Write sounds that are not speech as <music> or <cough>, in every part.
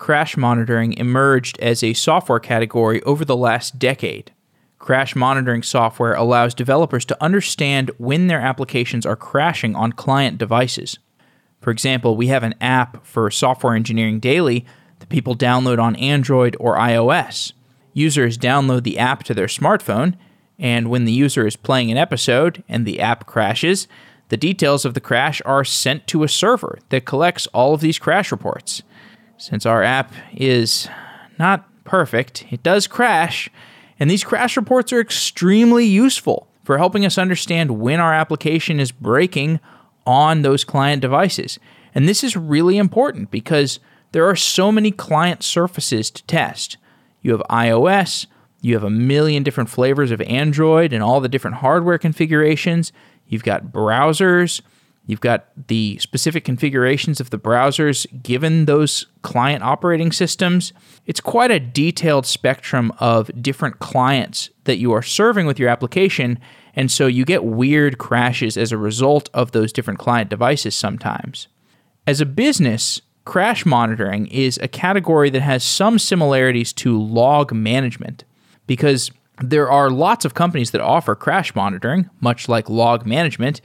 crash monitoring emerged as a software category over the last decade. Crash monitoring software allows developers to understand when their applications are crashing on client devices. For example, we have an app for Software Engineering Daily that people download on Android or iOS. Users download the app to their smartphone, and when the user is playing an episode and the app crashes, the details of the crash are sent to a server that collects all of these crash reports. Since our app is not perfect, it does crash, and these crash reports are extremely useful for helping us understand when our application is breaking on those client devices. And this is really important because there are so many client surfaces to test. You have iOS, you have a million different flavors of Android and all the different hardware configurations. You've got browsers. You've got the specific configurations of the browsers given those client operating systems. It's quite a detailed spectrum of different clients that you are serving with your application. And so you get weird crashes as a result of those different client devices sometimes. As a business, crash monitoring is a category that has some similarities to log management because there are lots of companies that offer crash monitoring, much like log management,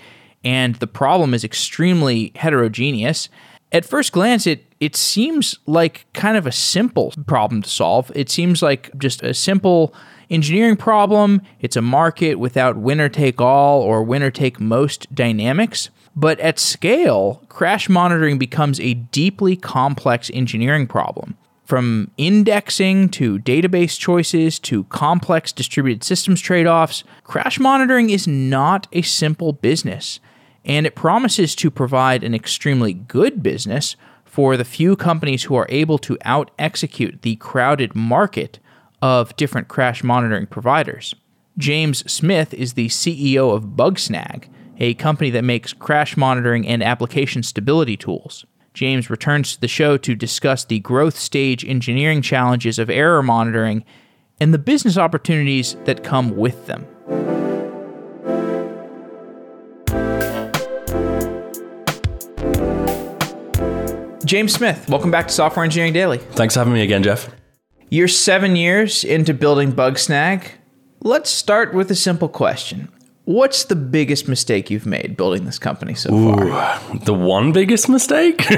and the problem is extremely heterogeneous. At first glance, it, it seems like kind of a simple problem to solve. It seems like just a simple engineering problem. It's a market without winner take all or winner take most dynamics. But at scale, crash monitoring becomes a deeply complex engineering problem. From indexing to database choices to complex distributed systems trade offs, crash monitoring is not a simple business, and it promises to provide an extremely good business for the few companies who are able to out execute the crowded market of different crash monitoring providers. James Smith is the CEO of Bugsnag, a company that makes crash monitoring and application stability tools. James returns to the show to discuss the growth stage engineering challenges of error monitoring and the business opportunities that come with them. James Smith, welcome back to Software Engineering Daily. Thanks for having me again, Jeff. You're seven years into building Bugsnag. Let's start with a simple question. What's the biggest mistake you've made building this company so Ooh, far? The one biggest mistake? <laughs>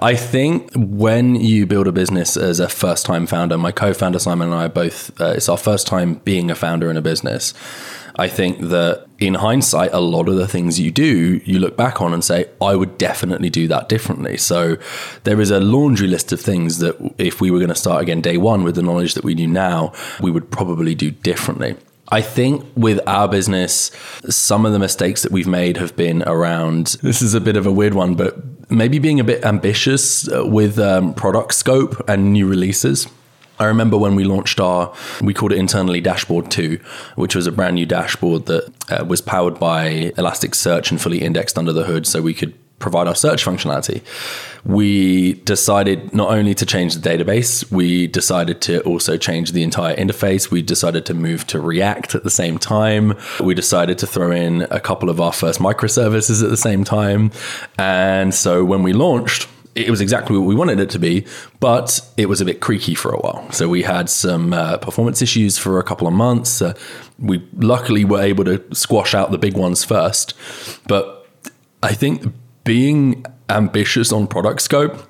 I think when you build a business as a first time founder, my co founder Simon and I both, uh, it's our first time being a founder in a business. I think that in hindsight, a lot of the things you do, you look back on and say, I would definitely do that differently. So there is a laundry list of things that if we were going to start again day one with the knowledge that we do now, we would probably do differently. I think with our business, some of the mistakes that we've made have been around. This is a bit of a weird one, but maybe being a bit ambitious with um, product scope and new releases. I remember when we launched our, we called it internally Dashboard 2, which was a brand new dashboard that uh, was powered by Elasticsearch and fully indexed under the hood so we could provide our search functionality. We decided not only to change the database, we decided to also change the entire interface. We decided to move to React at the same time. We decided to throw in a couple of our first microservices at the same time. And so when we launched, it was exactly what we wanted it to be, but it was a bit creaky for a while. So we had some uh, performance issues for a couple of months. Uh, we luckily were able to squash out the big ones first. But I think being ambitious on product scope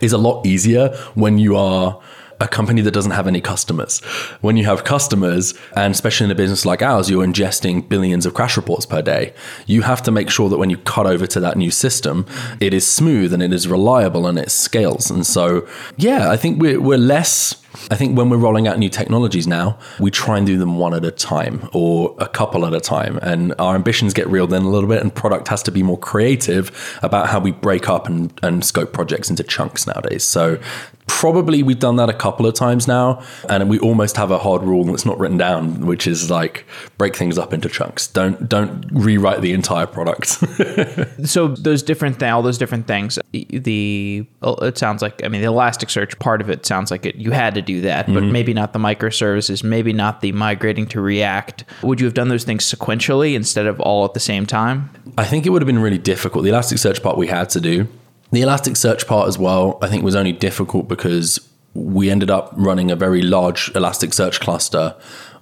is a lot easier when you are a company that doesn't have any customers. When you have customers, and especially in a business like ours, you're ingesting billions of crash reports per day. You have to make sure that when you cut over to that new system, it is smooth and it is reliable and it scales. And so, yeah, I think we're, we're less I think when we're rolling out new technologies now, we try and do them one at a time or a couple at a time. And our ambitions get reeled in a little bit, and product has to be more creative about how we break up and, and scope projects into chunks nowadays. So probably we've done that a couple of times now and we almost have a hard rule that's not written down which is like break things up into chunks don't don't rewrite the entire product <laughs> so those different th- all those different things the it sounds like i mean the elasticsearch part of it sounds like it you had to do that but mm-hmm. maybe not the microservices maybe not the migrating to react. Would you have done those things sequentially instead of all at the same time? I think it would have been really difficult. The elasticsearch part we had to do. The Elasticsearch part as well, I think, was only difficult because we ended up running a very large Elasticsearch cluster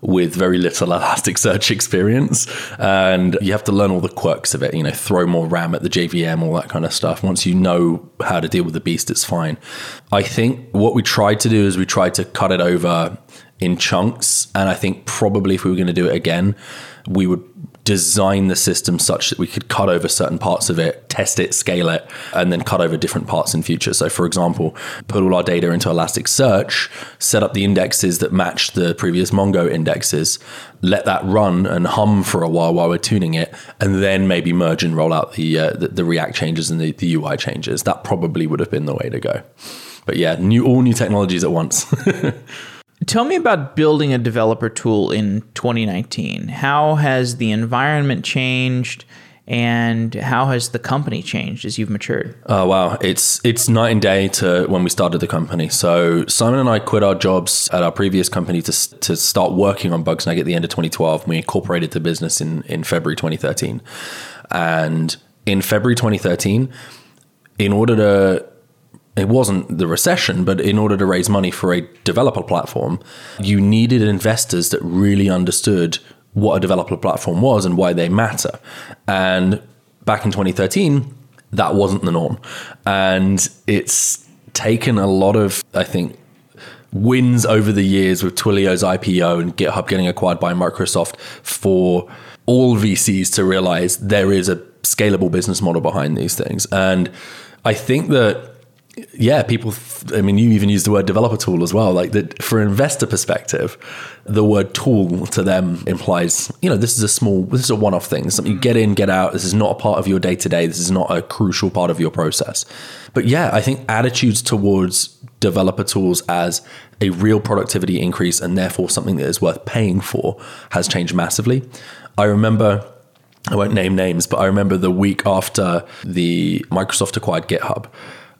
with very little Elasticsearch experience. And you have to learn all the quirks of it, you know, throw more RAM at the JVM, all that kind of stuff. Once you know how to deal with the beast, it's fine. I think what we tried to do is we tried to cut it over in chunks. And I think probably if we were going to do it again, we would design the system such that we could cut over certain parts of it, test it, scale it, and then cut over different parts in future. So, for example, put all our data into Elasticsearch, set up the indexes that match the previous Mongo indexes, let that run and hum for a while while we're tuning it, and then maybe merge and roll out the uh, the, the, React changes and the, the UI changes. That probably would have been the way to go. But yeah, new all new technologies at once. <laughs> Tell me about building a developer tool in 2019. How has the environment changed? and how has the company changed as you've matured? Oh wow, it's it's night and day to when we started the company. So Simon and I quit our jobs at our previous company to to start working on Bugsnag at the end of 2012. We incorporated the business in in February 2013, and in February 2013, in order to it wasn't the recession, but in order to raise money for a developer platform, you needed investors that really understood what a developer platform was and why they matter. And back in 2013, that wasn't the norm. And it's taken a lot of, I think, wins over the years with Twilio's IPO and GitHub getting acquired by Microsoft for all VCs to realize there is a scalable business model behind these things. And I think that yeah, people. I mean, you even use the word developer tool as well. Like that, for an investor perspective, the word tool to them implies, you know, this is a small, this is a one-off thing. Something you get in, get out. This is not a part of your day to day. This is not a crucial part of your process. But yeah, I think attitudes towards developer tools as a real productivity increase and therefore something that is worth paying for has changed massively. I remember I won't name names, but I remember the week after the Microsoft acquired GitHub.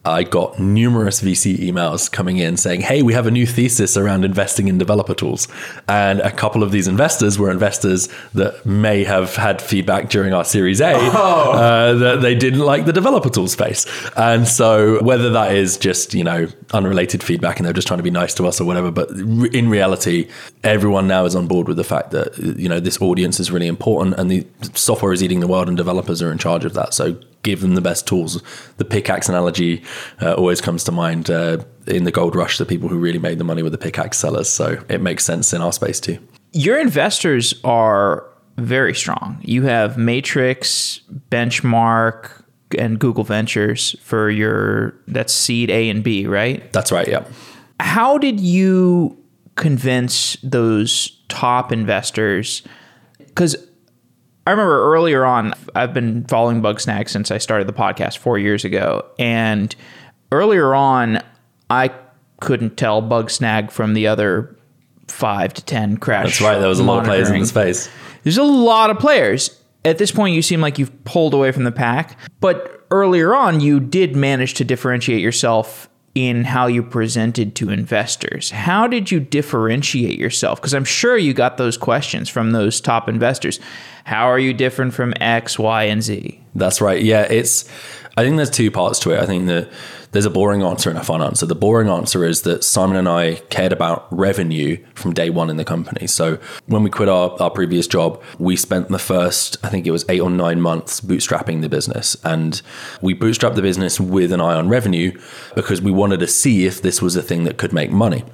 I got numerous VC emails coming in saying, Hey, we have a new thesis around investing in developer tools. And a couple of these investors were investors that may have had feedback during our Series A <laughs> oh. uh, that they didn't like the developer tool space. And so, whether that is just, you know, unrelated feedback and they're just trying to be nice to us or whatever, but in reality, everyone now is on board with the fact that, you know, this audience is really important and the software is eating the world and developers are in charge of that. So, give them the best tools. The pickaxe analogy uh, always comes to mind uh, in the gold rush. The people who really made the money were the pickaxe sellers. So it makes sense in our space too. Your investors are very strong. You have Matrix, Benchmark, and Google Ventures for your that's seed A and B, right? That's right. Yeah. How did you convince those top investors? Because I remember earlier on, I've been following Bugsnag since I started the podcast four years ago. And earlier on, I couldn't tell Bugsnag from the other five to 10 crash. That's right. There was a lot of players in the space. There's a lot of players. At this point, you seem like you've pulled away from the pack. But earlier on, you did manage to differentiate yourself in how you presented to investors. How did you differentiate yourself? Because I'm sure you got those questions from those top investors. How are you different from X, Y, and Z? That's right. Yeah, it's. I think there's two parts to it. I think that there's a boring answer and a fun answer. The boring answer is that Simon and I cared about revenue from day one in the company. So when we quit our, our previous job, we spent the first, I think it was eight or nine months bootstrapping the business. And we bootstrapped the business with an eye on revenue because we wanted to see if this was a thing that could make money.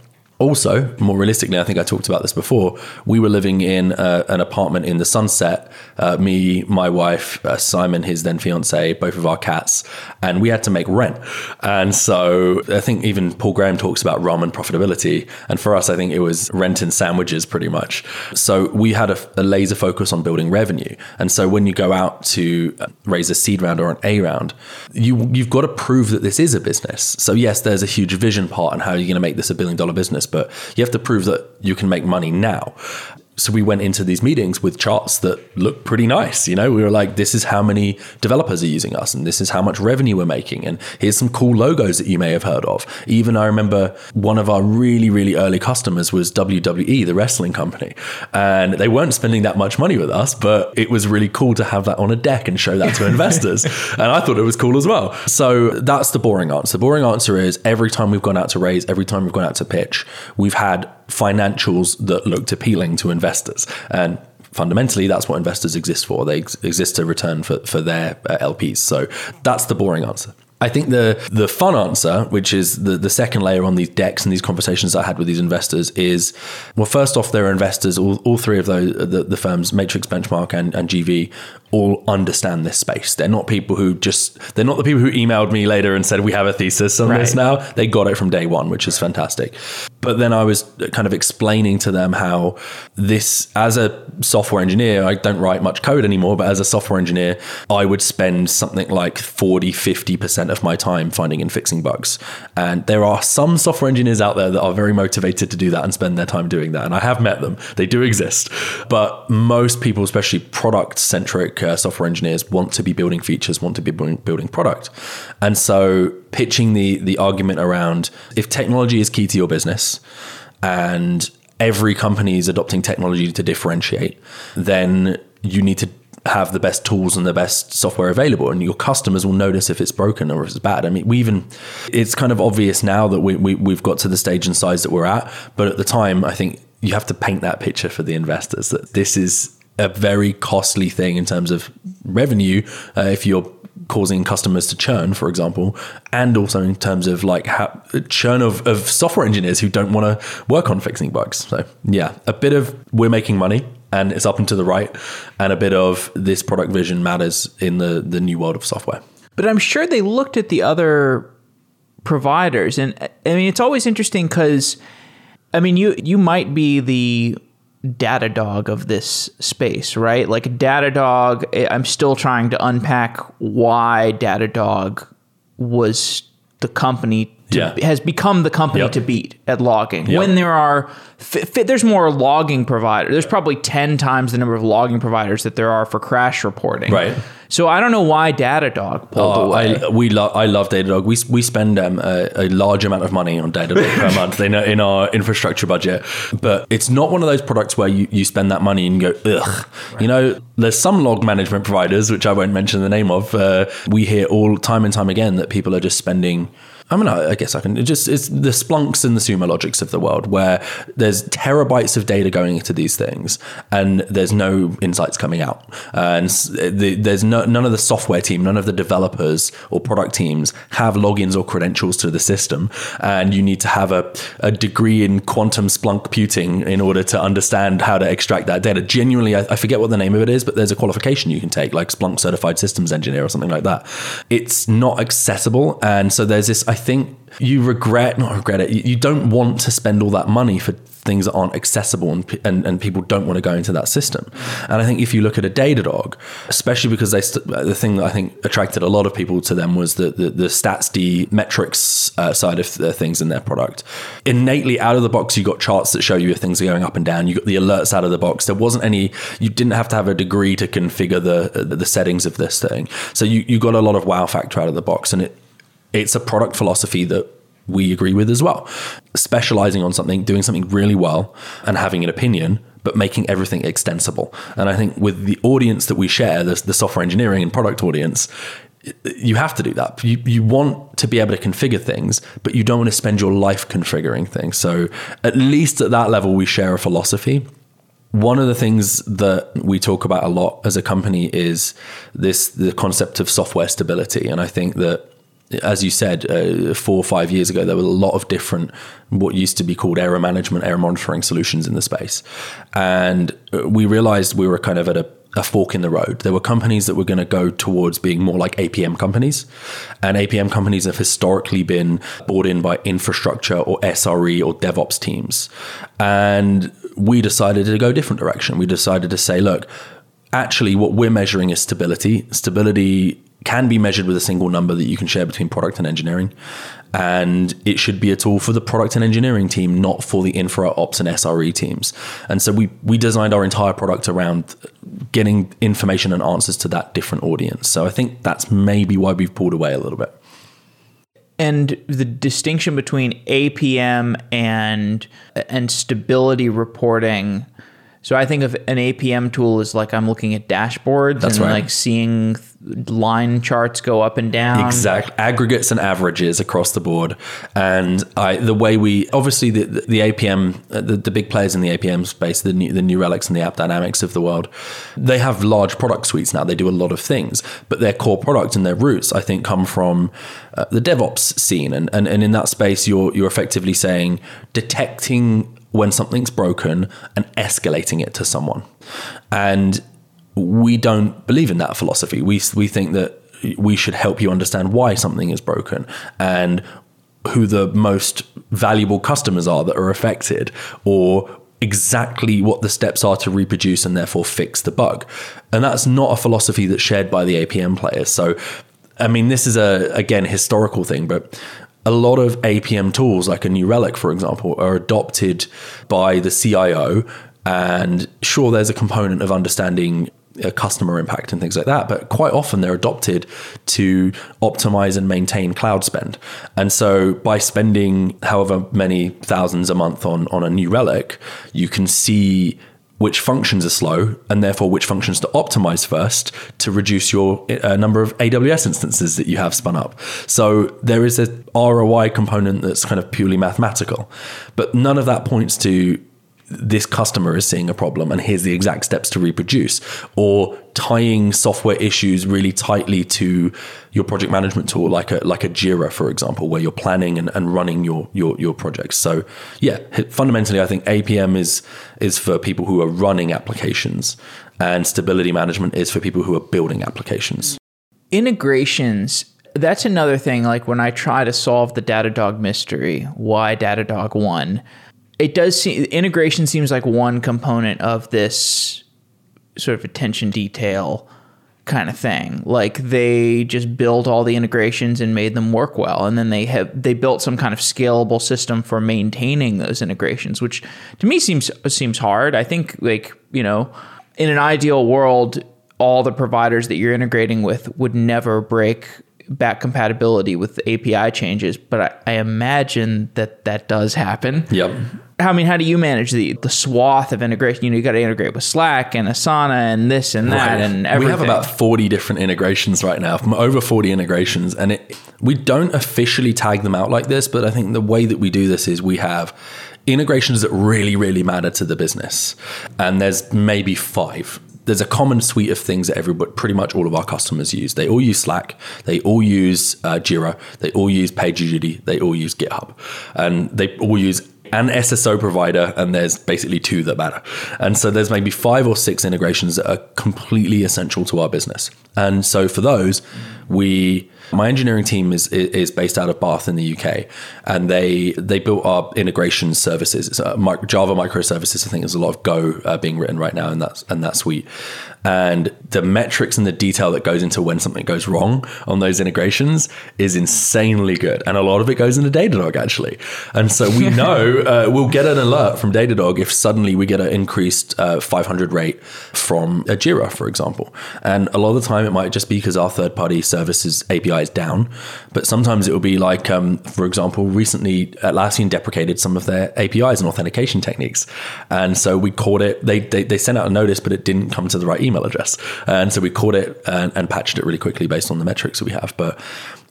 Also, more realistically, I think I talked about this before. We were living in uh, an apartment in the Sunset. Uh, me, my wife, uh, Simon, his then fiance, both of our cats, and we had to make rent. And so I think even Paul Graham talks about ramen profitability, and for us, I think it was rent and sandwiches pretty much. So we had a, a laser focus on building revenue. And so when you go out to uh, raise a seed round or an A round, you you've got to prove that this is a business. So yes, there's a huge vision part and how you're going to make this a billion dollar business but you have to prove that you can make money now. So we went into these meetings with charts that looked pretty nice. You know, we were like, this is how many developers are using us, and this is how much revenue we're making, and here's some cool logos that you may have heard of. Even I remember one of our really, really early customers was WWE, the wrestling company, and they weren't spending that much money with us, but it was really cool to have that on a deck and show that to <laughs> investors. and I thought it was cool as well. So that's the boring answer. The boring answer is every time we've gone out to raise, every time we've gone out to pitch, we've had financials that looked appealing to investors. And fundamentally, that's what investors exist for. They ex- exist to return for, for their uh, LPs. So that's the boring answer. I think the the fun answer, which is the, the second layer on these decks and these conversations I had with these investors, is well, first off, there are investors, all, all three of those, the, the firms, Matrix Benchmark and, and GV, all understand this space. They're not people who just, they're not the people who emailed me later and said, we have a thesis on this now. They got it from day one, which is fantastic. But then I was kind of explaining to them how this, as a software engineer, I don't write much code anymore, but as a software engineer, I would spend something like 40, 50% of my time finding and fixing bugs. And there are some software engineers out there that are very motivated to do that and spend their time doing that. And I have met them, they do exist. But most people, especially product centric uh, software engineers, want to be building features, want to be building, building product. And so pitching the, the argument around if technology is key to your business and every company is adopting technology to differentiate, then you need to have the best tools and the best software available. And your customers will notice if it's broken or if it's bad. I mean we even it's kind of obvious now that we, we, we've got to the stage and size that we're at. But at the time i think you have to paint that picture for the investors that this is a very costly thing in terms of revenue uh, if you're causing customers to churn, for example, and also in terms of like how, churn of, of software engineers who don't want to work on fixing bugs. So yeah, a bit of we're making money and it's up and to the right, and a bit of this product vision matters in the the new world of software. But I'm sure they looked at the other providers, and I mean it's always interesting because I mean you you might be the Datadog of this space, right? Like Datadog, eh, I'm still trying to unpack why Datadog was the company Yeah. has become the company Yep. to beat at logging. Yep. When there are fi- fi- there's more logging providers. There's probably 10 times the number of logging providers that there are for crash reporting. Right. So I don't know why Datadog pulled Oh, away. I, we love I love Datadog. We we spend um, a, a large amount of money on Datadog per <laughs> month in, our- in our infrastructure budget, but it's not one of those products where you, you spend that money and you go ugh. You know, there's some log management providers which I won't mention the name of. Uh, we hear all time and time again that people are just spending. I mean, I guess I can it just it's the Splunks and the Sumo Logics of the world where there's terabytes of data going into these things and there's no insights coming out. and the, there's no, none of the software team, none of the developers or product teams have logins or credentials to the system. And you need to have a, a degree in quantum Splunk computing in order to understand how to extract that data. Genuinely, I, I forget what the name of it is, but there's a qualification you can take, like Splunk Certified Systems Engineer or something like that. It's not accessible. And so there's this, I think you regret, not regret it, you, don't want to spend all that money for things that aren't accessible and, and, and people don't want to go into that system. And I think if you look at a Datadog, especially because they st- the thing that I think attracted a lot of people to them was the, the, the StatsD metrics uh, side of things in their product. Innately out of the box, you got charts that show you if things are going up and down. You got the alerts out of the box. There wasn't any, you didn't have to have a degree to configure the, the settings of this thing. So you, you got a lot of wow factor out of the box and it, it's a product philosophy that we agree with as well. Specializing on something, doing something really well, and having an opinion, but making everything extensible. And I think with the audience that we share, the, the software engineering and product audience, you have to do that. You, you want to be able to configure things, but you don't want to spend your life configuring things. So at least at that level, we share a philosophy. One of the things that we talk about a lot as a company is this the concept of software stability, and I think that as you said, uh, four or five years ago, there were a lot of different, what used to be called error management, error monitoring solutions in the space. And uh, we realized we were kind of at a, a fork in the road. There were companies that were going to go towards being more like APM companies. And APM companies have historically been bought in by infrastructure or SRE or DevOps teams. And we decided to go a different direction. We decided to say, look, actually what we're measuring is stability stability can be measured with a single number that you can share between product and engineering. And it should be a tool for the product and engineering team, not for the infra ops and SRE teams. And so we we designed our entire product around getting information and answers to that different audience. So I think that's maybe why we've pulled away a little bit. And the distinction between APM and and stability reporting so I think of an APM tool as like I'm looking at dashboards That's and right. like seeing line charts go up and down. exact aggregates and averages across the board and I, the way we obviously the, the, the apm uh, the, the big players in the apm space the new, the New Relics and the AppDynamics of the world they have large product suites now they do a lot of things but their core product and their roots i think come from uh, the devops scene and, and and in that space you're you're effectively saying detecting when something's broken and escalating it to someone and we don't believe in that philosophy. We we think that we should help you understand why something is broken and who the most valuable customers are that are affected or exactly what the steps are to reproduce and therefore fix the bug. And that's not a philosophy that's shared by the APM players. So I mean this is a again historical thing but a lot of APM tools like a New Relic for example are adopted by the CIO and sure there's a component of understanding a customer impact and things like that. But quite often they're adopted to optimize and maintain cloud spend. And so by spending however many thousands a month on, on a New Relic, you can see which functions are slow and therefore which functions to optimize first to reduce your uh, number of AWS instances that you have spun up. So there is a ROI component that's kind of purely mathematical, but none of that points to this customer is seeing a problem and here's the exact steps to reproduce or tying software issues really tightly to your project management tool like a like a jira for example where you're planning and, and running your, your your projects so yeah fundamentally i think apm is is for people who are running applications and stability management is for people who are building applications Integrations. That's another thing. Like when I try to solve the Datadog mystery, why Datadog won, it does seem integration seems like one component of this sort of attention detail kind of thing. Like they just built all the integrations and made them work well, and then they have they built some kind of scalable system for maintaining those integrations, which to me seems seems hard. I think like you know, in an ideal world, all the providers that you're integrating with would never break back compatibility with API changes, but I, I imagine that that does happen. yep I mean, how do you manage the the swath of integration? You know, you got to integrate with Slack and Asana and this and that Right. and everything. We have about 40 different integrations right now, over 40 integrations. And it, we don't officially tag them out like this, but I think the way that we do this is we have integrations that really, really matter to the business. And there's maybe five. There's a common suite of things that everybody, pretty much all of our customers use. They all use Slack, they all use uh, Jira, they all use PagerDuty, they all use GitHub, and they all use an SSO provider, and there's basically two that matter. And so there's maybe five or six integrations that are completely essential to our business. And so for those, we my engineering team is is based out of Bath in the UK, and they they built our integration services. It's mi- Java microservices. I think there's a lot of Go uh, being written right now in that in that suite, and the metrics and the detail that goes into when something goes wrong on those integrations is insanely good, and a lot of it goes into Datadog actually. And so we <laughs> know uh, we'll get an alert from Datadog if suddenly we get an increased uh, 500 rate from a Jira, for example. And a lot of the time it might just be because our third party services API is down, but sometimes it will be like, um, for example, recently Atlassian deprecated some of their APIs and authentication techniques, and so we caught it. They they, they sent out a notice, but it didn't come to the right email address, and so we caught it and, and patched it really quickly based on the metrics that we have, but.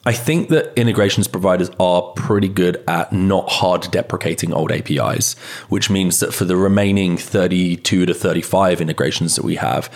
I think that integrations providers are pretty good at not hard deprecating old APIs, which means that for the remaining 32 to 35 integrations that we have,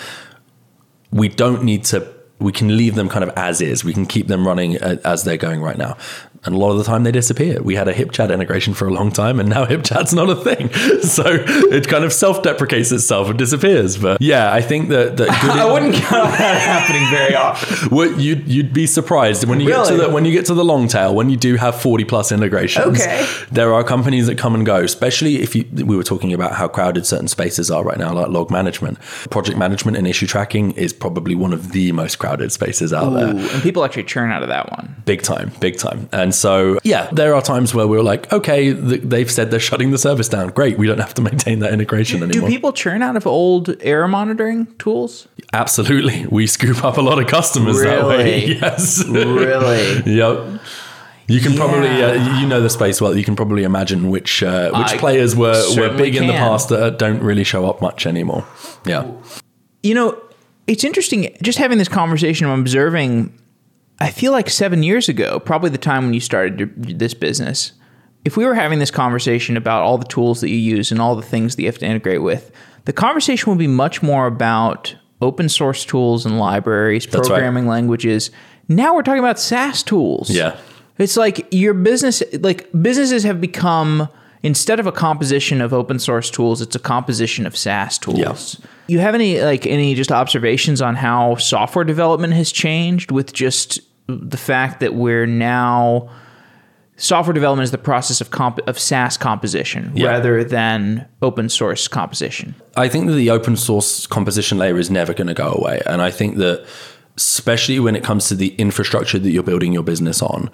we don't need to we can leave them kind of as is we can keep them running uh, as they're going right now and a lot of the time they disappear we had a hipchat integration for a long time and now <laughs> hipchat's not a thing <laughs> so it kind of self-deprecates itself and disappears but yeah i think that, that <laughs> good I wouldn't count that happening very often. Well, you'd you'd be surprised when you get to the when you get to the long tail when you do have forty plus integrations. Okay. there are companies that come and go, especially if you. We were talking about how crowded certain spaces are right now, like log management, project management, and issue tracking is probably one of the most crowded crowded spaces out there. And people actually churn out of that one. Big time, big time. And so, yeah, there are times where we're like, okay, th- they've said they're shutting the service down. Great, we don't have to <laughs> maintain that integration Do anymore. Do people churn out of old error monitoring tools? Absolutely, we scoop up a lot of customers that way. <laughs> Yes. Really? <laughs> Yep. You can probably, uh, you know the space well. You can probably imagine which uh, which I players were, were big in the past that don't really show up much anymore. Yeah. You know, it's interesting just having this conversation. I'm observing. I feel like seven years ago, probably the time when you started this business, if we were having this conversation about all the tools that you use and all the things that you have to integrate with, the conversation would be much more about open source tools and libraries, right. programming languages. Now we're talking about SaaS tools. Yeah. It's like your business, like businesses have become instead of a composition of open source tools, it's a composition of SaaS tools. You have any like any just observations on how software development has changed with just the fact that we're now software development is the process of comp- of SaaS composition Yeah. rather than open source composition. I think that the open source composition layer is never going to go away. And I think that, especially when it comes to the infrastructure that you're building your business on,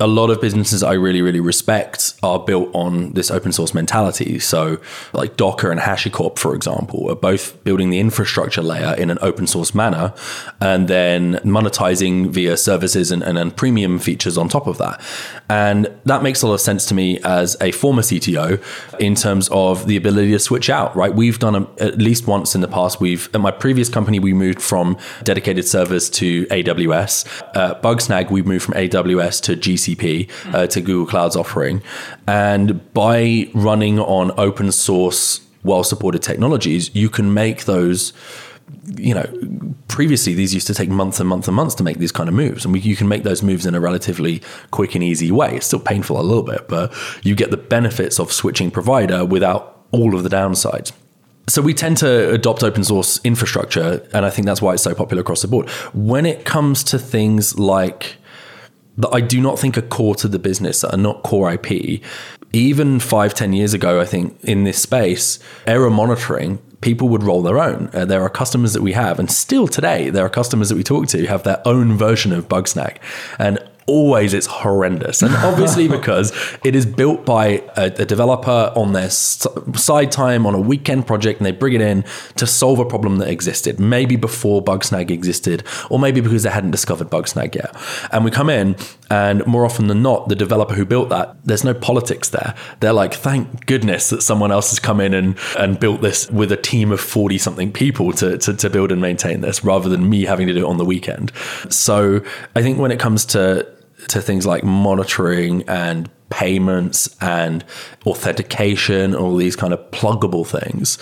a lot of businesses I really, really respect are built on this open source mentality. So, like Docker and HashiCorp, for example, are both building the infrastructure layer in an open source manner and then monetizing via services and, and, and premium features on top of that. And that makes a lot of sense to me as a former CTO in terms of the ability to switch out, right? We've done a, at least once in the past. We've, at my previous company, we moved from dedicated servers to AWS. Bugsnag, we moved from AWS to GCP, uh, to Google Cloud's offering. And by running on open source, well supported technologies, you can make those you know, previously these used to take months and months and months to make these kind of moves, and we, you can make those moves in a relatively quick and easy way. It's still painful a little bit, but you get the benefits of switching provider without all of the downsides. So we tend to adopt open source infrastructure, and I think that's why it's so popular across the board. When it comes to things like that I do not think are core to the business, that are not core IP. Even five, ten years ago, I think in this space, error monitoring, people would roll their own. Uh, there are customers that we have, and still today, there are customers that we talk to have their own version of Bugsnag. And always it's horrendous. And obviously, <laughs> because it is built by a, a developer on their s- side time on a weekend project, and they bring it in to solve a problem that existed, maybe before Bugsnag existed, or maybe because they hadn't discovered Bugsnag yet. And we come in, and more often than not, the developer who built that, there's no politics there. They're like, thank goodness that someone else has come in and, and built this with a team of 40 something people to, to, to build and maintain this rather than me having to do it on the weekend. So I think when it comes to to things like monitoring and payments and authentication, all these kind of pluggable things,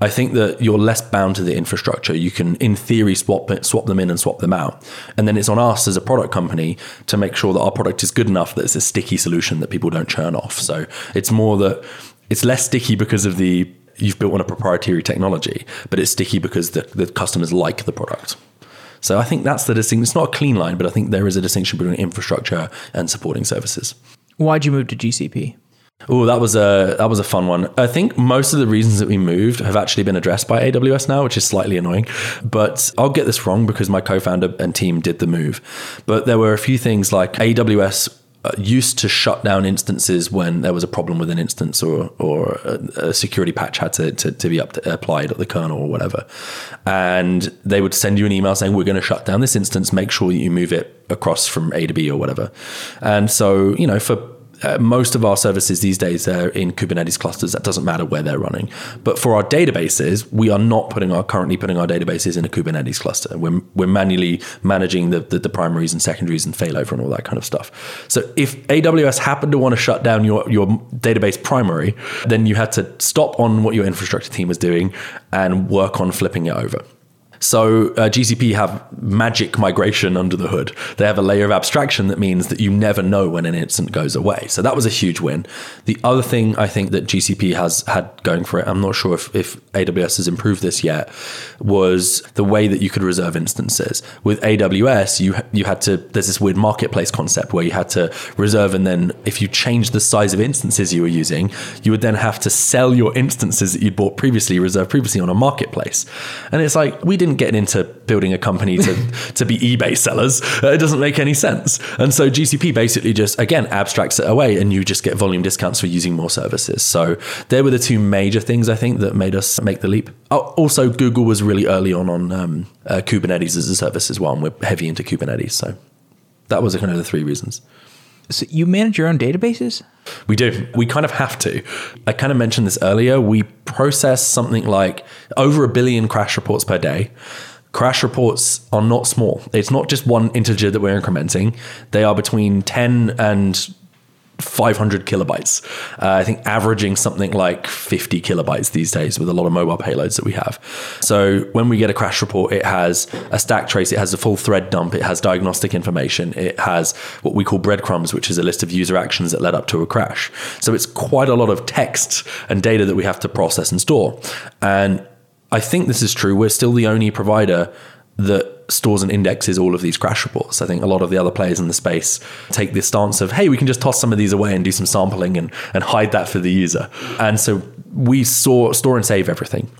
I think that you're less bound to the infrastructure. You can, in theory, swap it, swap them in and swap them out, and then it's on us as a product company to make sure that our product is good enough that it's a sticky solution that people don't churn off. So it's more that it's less sticky because of the you've built on a proprietary technology, but it's sticky because the, the customers like the product. So I think that's the distinction. It's not a clean line, but I think there is a distinction between infrastructure and supporting services. Why'd you move to GCP? Oh, that was a that was a fun one. I think most of the reasons that we moved have actually been addressed by AWS now, which is slightly annoying. But I'll get this wrong because my co-founder and team did the move. But there were a few things like AWS uh, used to shut down instances when there was a problem with an instance or or a, a security patch had to, to, to be to, applied at the kernel or whatever. And they would send you an email saying, we're going to shut down this instance, make sure you move it across from A to B or whatever. And so, you know, for uh, most of our services these days are in Kubernetes clusters. That doesn't matter where they're running. But for our databases, we are not putting our currently putting our databases in a Kubernetes cluster. We're, we're manually managing the, the, the primaries and secondaries and failover and all that kind of stuff. So if AWS happened to want to shut down your, your database primary, then you had to stop on what your infrastructure team was doing and work on flipping it over. So uh, GCP have magic migration under the hood. They have a layer of abstraction that means that you never know when an instance goes away. So that was a huge win. The other thing I think that GCP has had going for it, I'm not sure if, if AWS has improved this yet, was the way that you could reserve instances. With AWS, you you had to there's this weird marketplace concept where you had to reserve and then if you changed the size of instances you were using, you would then have to sell your instances that you'd bought previously, reserved previously on a marketplace. And it's like we didn't didn't get into building a company to, <laughs> to be eBay sellers. Uh, it doesn't make any sense. And so GCP basically just, again, abstracts it away and you just get volume discounts for using more services. So there were the two major things I think that made us make the leap. Oh, also, Google was really early on on um, uh, Kubernetes as a service as well. And we're heavy into Kubernetes. So that was kind of the three reasons. So you manage your own databases? We do. We kind of have to. I kind of mentioned this earlier. We process something like over a billion crash reports per day. Crash reports are not small. It's not just one integer that we're incrementing. They are between 10 and 500 kilobytes. Uh, I think averaging something like 50 kilobytes these days with a lot of mobile payloads that we have. So when we get a crash report, it has a stack trace, it has a full thread dump, it has diagnostic information, it has what we call breadcrumbs, which is a list of user actions that led up to a crash. So it's quite a lot of text and data that we have to process and store. And I think this is true. We're still the only provider that stores and indexes all of these crash reports. I think a lot of the other players in the space take this stance of, hey, we can just toss some of these away and do some sampling and, and hide that for the user. And so we store, store and save everything.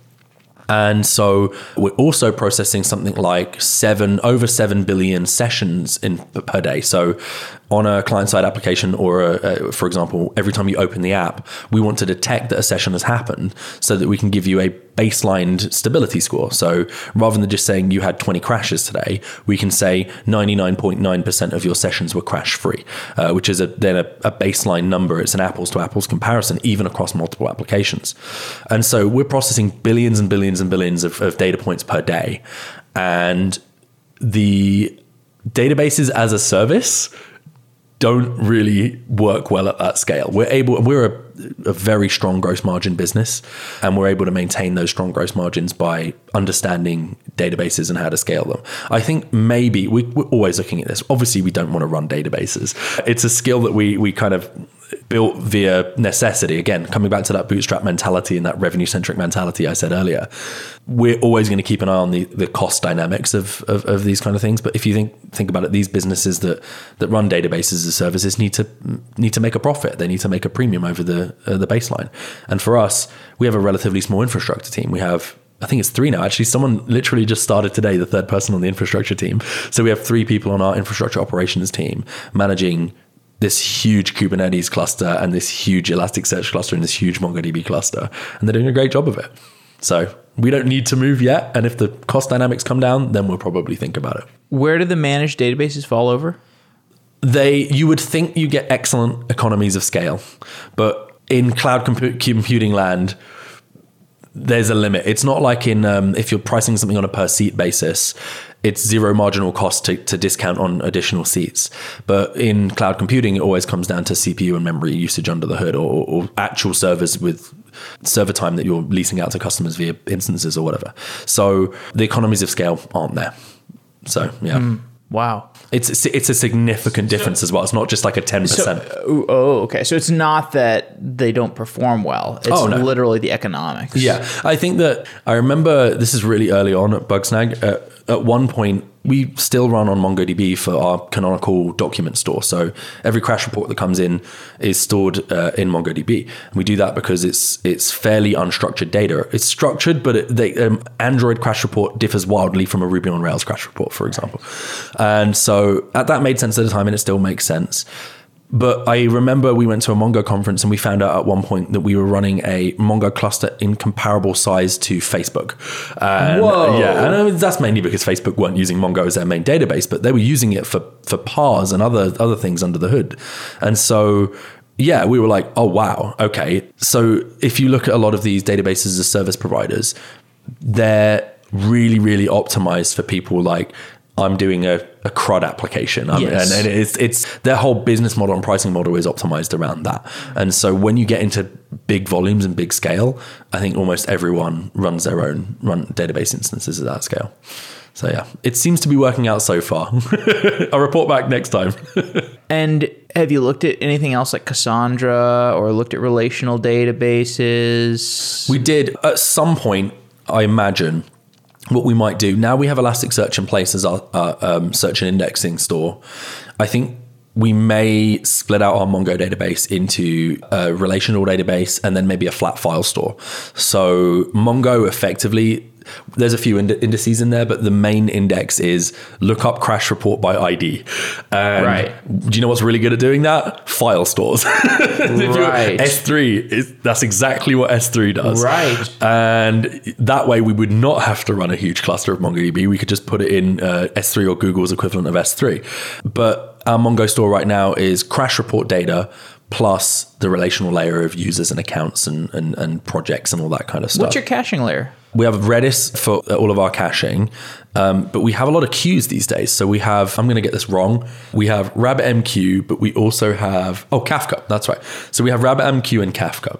And so we're also processing something like seven over seven billion sessions in per day. So on a client side application, or a, a, for example, every time you open the app, we want to detect that a session has happened, so that we can give you a baseline stability score. So rather than just saying you had 20 crashes today, we can say 99.9% of your sessions were crash free, uh, which is a, then a, a baseline number. It's an apples to apples comparison, even across multiple applications. And so we're processing billions and billions and billions of, of data points per day. And the databases as a service don't really work well at that scale. We're able, we're a, a, very strong gross margin business, and we're able to maintain those strong gross margins by understanding databases and how to scale them. I think maybe we, are always looking at this. Obviously, we don't want to run databases. It's a skill that we we kind of built via necessity. Again, coming back to that bootstrap mentality and that revenue centric mentality I said earlier, we're always going to keep an eye on the, the cost dynamics of, of, of, these kind of things. But if you think think about it, these businesses that that run databases as services need to need to make a profit. They need to make a premium over the uh, the baseline. And for us, we have a relatively small infrastructure team. We have I think it's three now. Actually, someone literally just started today, the third person on the infrastructure team. So we have three people on our infrastructure operations team managing this huge Kubernetes cluster and this huge Elasticsearch cluster and this huge MongoDB cluster. And they're doing a great job of it. So we don't need to move yet. And if the cost dynamics come down, then we'll probably think about it. Where do the managed databases fall over? They, you would think you get excellent economies of scale, but in cloud compu- computing land, there's a limit. It's not like in um, if you're pricing something on a per seat basis, it's zero marginal cost to, to discount on additional seats. But in cloud computing, it always comes down to CPU and memory usage under the hood or, or actual servers with server time that you're leasing out to customers via instances or whatever. So the economies of scale aren't there. So, yeah. Mm. Wow. It's it's a significant difference as well. It's not just like a ten percent. So, oh, okay. So it's not that they don't perform well. It's oh, no. literally the economics. Yeah, I think that I remember this is really early on at Bugsnag. Uh, at one point, we still run on MongoDB for our canonical document store. So every crash report that comes in is stored uh, in MongoDB. And we do that because it's it's fairly unstructured data. It's structured, but it, um, Android crash report differs wildly from a Ruby on Rails crash report, for example. And so at that made sense at the time, and it still makes sense. But I remember we went to a Mongo conference and we found out at one point that we were running a Mongo cluster in comparable size to Facebook. And, Whoa! Yeah, and that's mainly because Facebook weren't using Mongo as their main database, but they were using it for for Parse and other other things under the hood. And so yeah, we were like, oh wow, okay. So if you look at a lot of these databases as service providers, they're really, really optimized for people like I'm doing a, a CRUD application. Yes. And, and, it's, it's their whole business model and pricing model is optimized around that. And so when you get into big volumes and big scale, I think almost everyone runs their own run database instances at that scale. So yeah, it seems to be working out so far. <laughs> I'll report back next time. <laughs> and have you looked at anything else like Cassandra or looked at relational databases? We did at some point, I imagine what we might do now we have Elasticsearch in place as our, our um, search and indexing store. I think we may split out our Mongo database into a relational database and then maybe a flat file store. So Mongo effectively there's a few ind- indices in there, but the main index is look up crash report by ID. And Right. Do you know what's really good at doing that? File stores. <laughs> Right. S3 is that's exactly what S3 does. Right. And that way we would not have to run a huge cluster of MongoDB. We could just put it in uh, S3 or Google's equivalent of S3. But our Mongo store right now is crash report data plus the relational layer of users and accounts and, and, and projects and all that kind of stuff. What's your caching layer? We have Redis for all of our caching, um, but we have a lot of queues these days. So we have, I'm going to get this wrong. We have RabbitMQ, but we also have, oh, Kafka. That's right. So we have RabbitMQ and Kafka.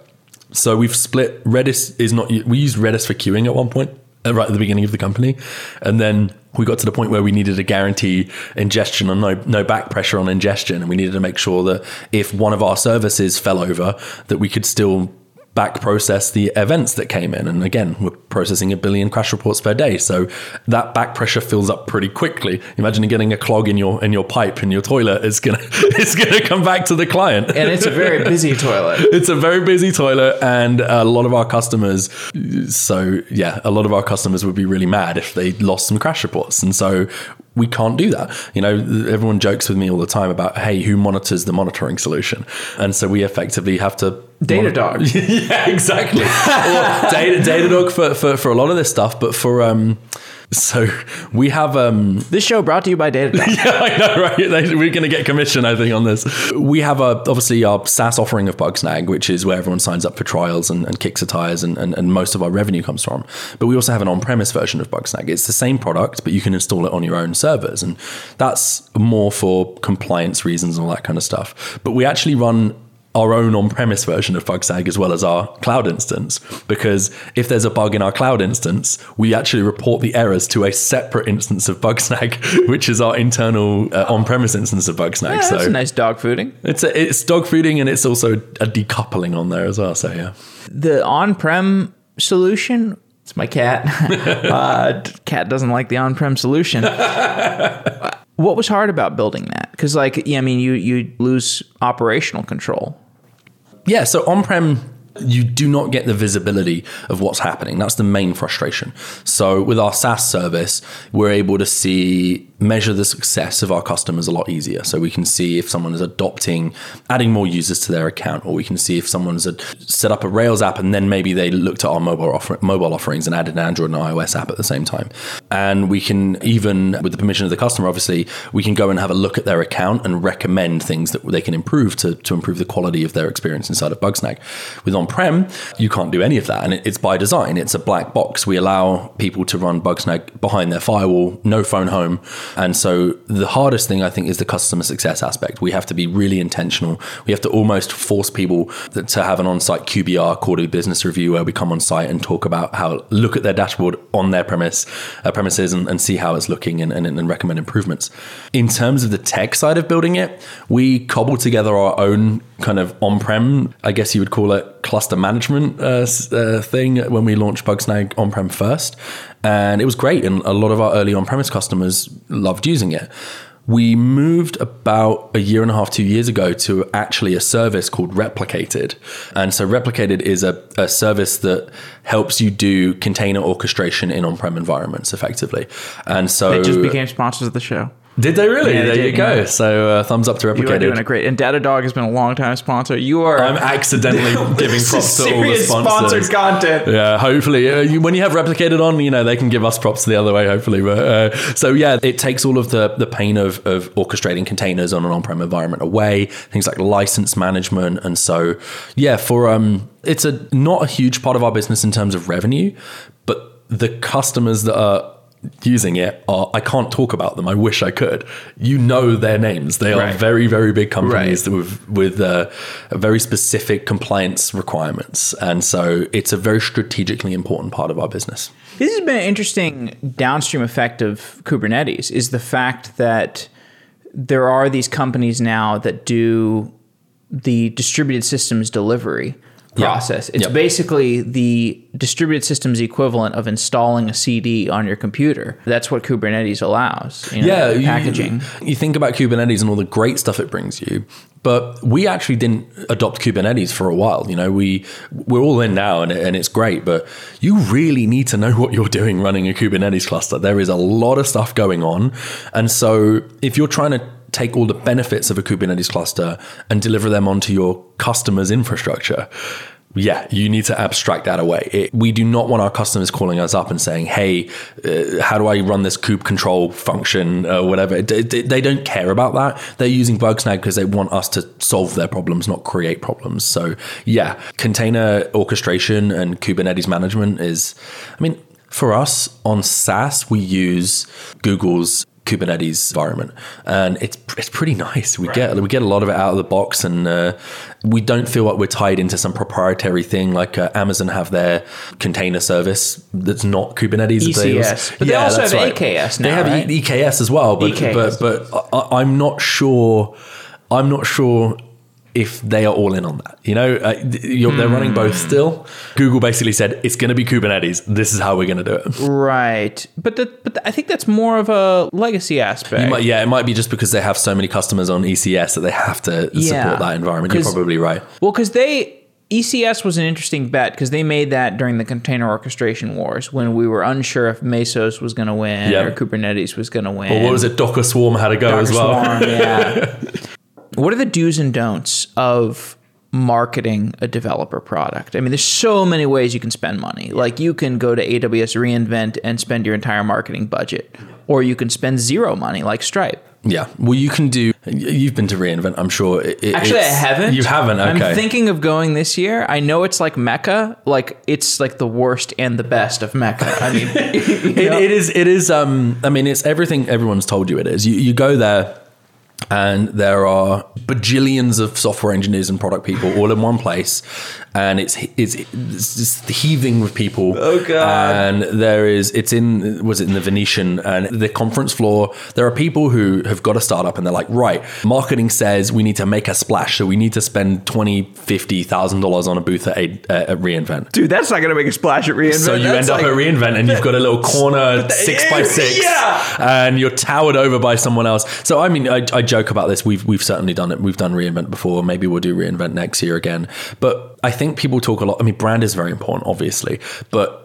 So we've split, Redis is not, we used Redis for queuing at one point, uh, right at the beginning of the company. And then we got to the point where we needed to guarantee ingestion and no, no back pressure on ingestion. And we needed to make sure that if one of our services fell over, that we could still back process the events that came in. And again, we're processing a billion crash reports per day. So that back pressure fills up pretty quickly. Imagine getting a clog in your in your pipe in your toilet. It's gonna <laughs> it's gonna come back to the client. And it's a very <laughs> busy toilet. it's a very busy toilet and a lot of our customers so yeah a lot of our customers would be really mad if they lost some crash reports and so we can't do that you know everyone jokes with me all the time about hey who monitors the monitoring solution and so we effectively have to Datadog. <laughs> yeah exactly data, datadog for, for for a lot of this stuff but for um so we have um <laughs> This show brought to you by Datadog. <laughs> yeah, I know, right? We're going to get commission, I think, on this. We have a, obviously our SaaS offering of Bugsnag, which is where everyone signs up for trials and, and kicks the tires, and, and, and most of our revenue comes from. But we also have an on-premise version of Bugsnag. It's the same product, but you can install it on your own servers, and that's more for compliance reasons and all that kind of stuff. But we actually run our own on-premise version of Bugsnag as well as our cloud instance because if there's a bug in our cloud instance we actually report the errors to a separate instance of Bugsnag <laughs> which is our internal uh, on-premise instance of Bugsnag Yeah, that's so nice dog fooding. it's a, it's dog fooding and it's also a decoupling on there as well so yeah The on-prem solution. It's my cat. <laughs> uh, cat doesn't like the on-prem solution. <laughs> what was hard about building that? Because, like, yeah, I mean, you you lose operational control. Yeah, so on-prem you do not get the visibility of what's happening. That's the main frustration. So with our SaaS service, we're able to see measure the success of our customers a lot easier. So we can see if someone is adopting, adding more users to their account, or we can see if someone's a, set up a Rails app and then maybe they looked at our mobile offer, mobile offerings and added an Android and iOS app at the same time. And we can even, with the permission of the customer, obviously, we can go and have a look at their account and recommend things that they can improve to, to improve the quality of their experience inside of Bugsnag. With on-prem, you can't do any of that, and it, it's by design. It's a black box. We allow people to run Bugsnag behind their firewall, no phone home, and so the hardest thing I think is the customer success aspect. We have to be really intentional. We have to almost force people to have an on-site QBR quarterly business review where we come on site and talk about how look at their dashboard on their premise uh, premises and, and see how it's looking and, and, and recommend improvements. In terms of the tech side of building it, we cobbled together our own kind of on-prem, I guess you would call it cluster management uh, uh, thing when we launched Bugsnag on-prem first, and it was great. And a lot of our early on-premise customers loved using it. We moved about a year and a half, two years ago to actually a service called Replicated. And so Replicated is a, a service that helps you do container orchestration in on-prem environments effectively. And so They just became sponsors of the show. Did they really? Yeah, they there did, you go. yeah. So uh, thumbs up to Replicated. You are doing a great. And Datadog has been a long time sponsor. You are. I'm accidentally <laughs> giving props to all the serious sponsors. sponsored content. Yeah, hopefully, uh, you, when you have replicated on, you know they can give us props the other way. Hopefully, but uh, so yeah, it takes all of the the pain of of orchestrating containers on an on-prem environment away. Things like license management, and so yeah, for um, it's a not a huge part of our business in terms of revenue, but the customers that are using it are I can't talk about them. I wish I could. You know their names. They are Right. very very big companies Right. with with uh, very specific compliance requirements, and so it's a very strategically important part of our business. This has been an interesting downstream effect of Kubernetes is the fact that there are these companies now that do the distributed systems delivery process. It's Yep. basically the distributed systems equivalent of installing a CD on your computer. That's what Kubernetes allows. You know, yeah, you- packaging. You, think about Kubernetes and all the great stuff it brings you, but we actually didn't adopt Kubernetes for a while. You know, we we're all in now, and, and it's great. But you really need to know what you're doing running a Kubernetes cluster. There is a lot of stuff going on, and so if you're trying to take all the benefits of a Kubernetes cluster and deliver them onto your customer's infrastructure. Yeah, you need to abstract that away. It, we do not want our customers calling us up and saying, "Hey, uh, how do I run this kube control function or whatever?" They, they- they don't care about that. They're using Bugsnag because they want us to solve their problems, not create problems. So, yeah, container orchestration and Kubernetes management is. I mean, for us on SaaS, we use Google's Kubernetes environment, and it's it's pretty nice. We get we get a lot of it out of the box, and uh, we don't feel like we're tied into some proprietary thing like uh, Amazon have their container service that's not Kubernetes. they ECS. But they also have AKS They now, have right? EKS as well, but EKS. but but I, I'm not sure. I'm not sure if they are all in on that. You know, uh, you're, they're running both Hmm. still. Google basically said it's going to be Kubernetes. This is how we're going to do it. Right. But the, but I think that's more of a legacy aspect. But yeah, it might be just because they have so many customers on ECS that they have to Yeah. support that environment. You're probably right. Well, because they ECS was an interesting bet because they made that during the container orchestration wars when we were unsure if Mesos was going to win Yeah. or Kubernetes was going to win. Or what was it? Docker Swarm had to go Docker as well. Swarm, yeah. <laughs> what are the do's and don'ts of marketing a developer product? I mean, there's so many ways you can spend money. Like you can go to AWS reInvent and spend your entire marketing budget, or you can spend zero money like Stripe. Yeah. Well, you can do. You've been to reInvent, I'm sure. It- Actually, I haven't. You haven't. Okay. I'm thinking of going this year. I know it's like Mecca. Like it's like the worst and the best of Mecca. I mean, <laughs> It- it is. It is. Um. I mean, it's everything everyone's told you it is. You you go there, and there are bajillions of software engineers and product people all in one place, and it's it's, it's just heaving with people. Oh, God. And there is. It's in. Was it in the Venetian and the conference floor? There are people who have got a startup, and they're like, right, marketing says we need to make a splash, so we need to spend twenty, fifty thousand dollars on a booth at, a, at reInvent. dude, that's not gonna make a splash at reInvent. So you end up at reInvent and you've got a little corner <laughs> six by six, Yeah. and you're towered over by someone else. So I mean, I, I joke about this. We've we've certainly done it. We've done reInvent before. Maybe we'll do reInvent next year again. But I think people talk a lot. I mean, brand is very important, obviously, but.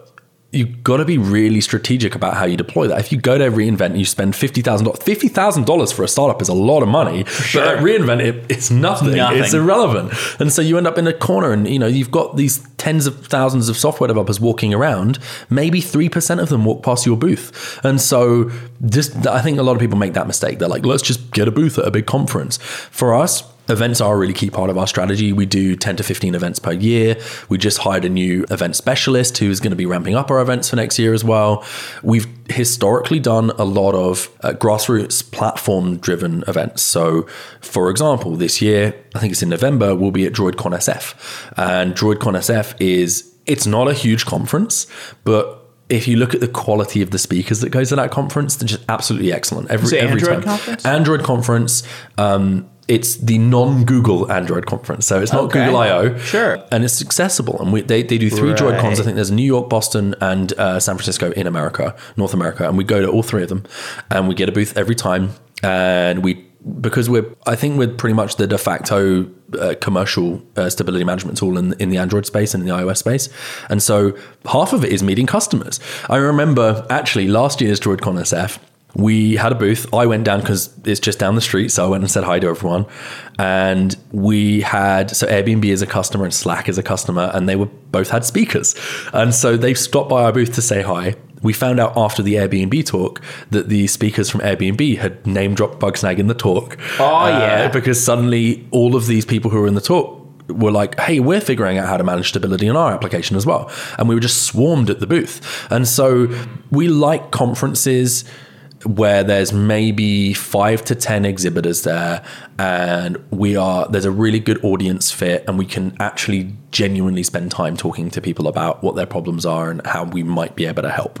You've got to be really strategic about how you deploy that. If you go to reInvent and you spend fifty thousand dollars, fifty thousand dollars for a startup is a lot of money. But at reInvent, it, it's nothing. Nothing. It's irrelevant. And so you end up in a corner, and you know you've got these tens of thousands of software developers walking around. Maybe three percent of them walk past your booth, and so just I think a lot of people make that mistake. They're like, let's just get a booth at a big conference. For us. Events are a really key part of our strategy. We do 10 to 15 events per year. We just hired a new event specialist who's going to be ramping up our events for next year as well. We've historically done a lot of uh, grassroots platform driven events. So, for example, this year, I think it's in November, we'll be at DroidCon SF. And DroidCon SF is, it's not a huge conference, but if you look at the quality of the speakers that go to that conference, they're just absolutely excellent. Every, Is every Android time. conference? Android conference. Um, it's the non-Google Android conference, so it's not Okay. Google I/O. Sure. and it's accessible. And we, they they do three Right. Droid cons. I think there's New York, Boston, and uh, San Francisco in America, North America, and we go to all three of them, and we get a booth every time. And we because we're I think we're pretty much the de facto uh, commercial uh, stability management tool in in the Android space and in the iOS space, and so half of it is meeting customers. I remember actually last year's DroidCon SF we had a booth. I went down because it's just down the street. So I went and said hi to everyone. And we had, so Airbnb is a customer and Slack is a customer, and they were both had speakers. And so they stopped by our booth to say hi. We found out after the Airbnb talk that the speakers from Airbnb had name dropped Bugsnag in the talk. Oh, uh, yeah. Because suddenly all of these people who were in the talk were like, hey, we're figuring out how to manage stability in our application as well. And we were just swarmed at the booth. And so we like conferences where there's maybe five to 10 exhibitors there and we are, there's a really good audience fit and we can actually genuinely spend time talking to people about what their problems are and how we might be able to help.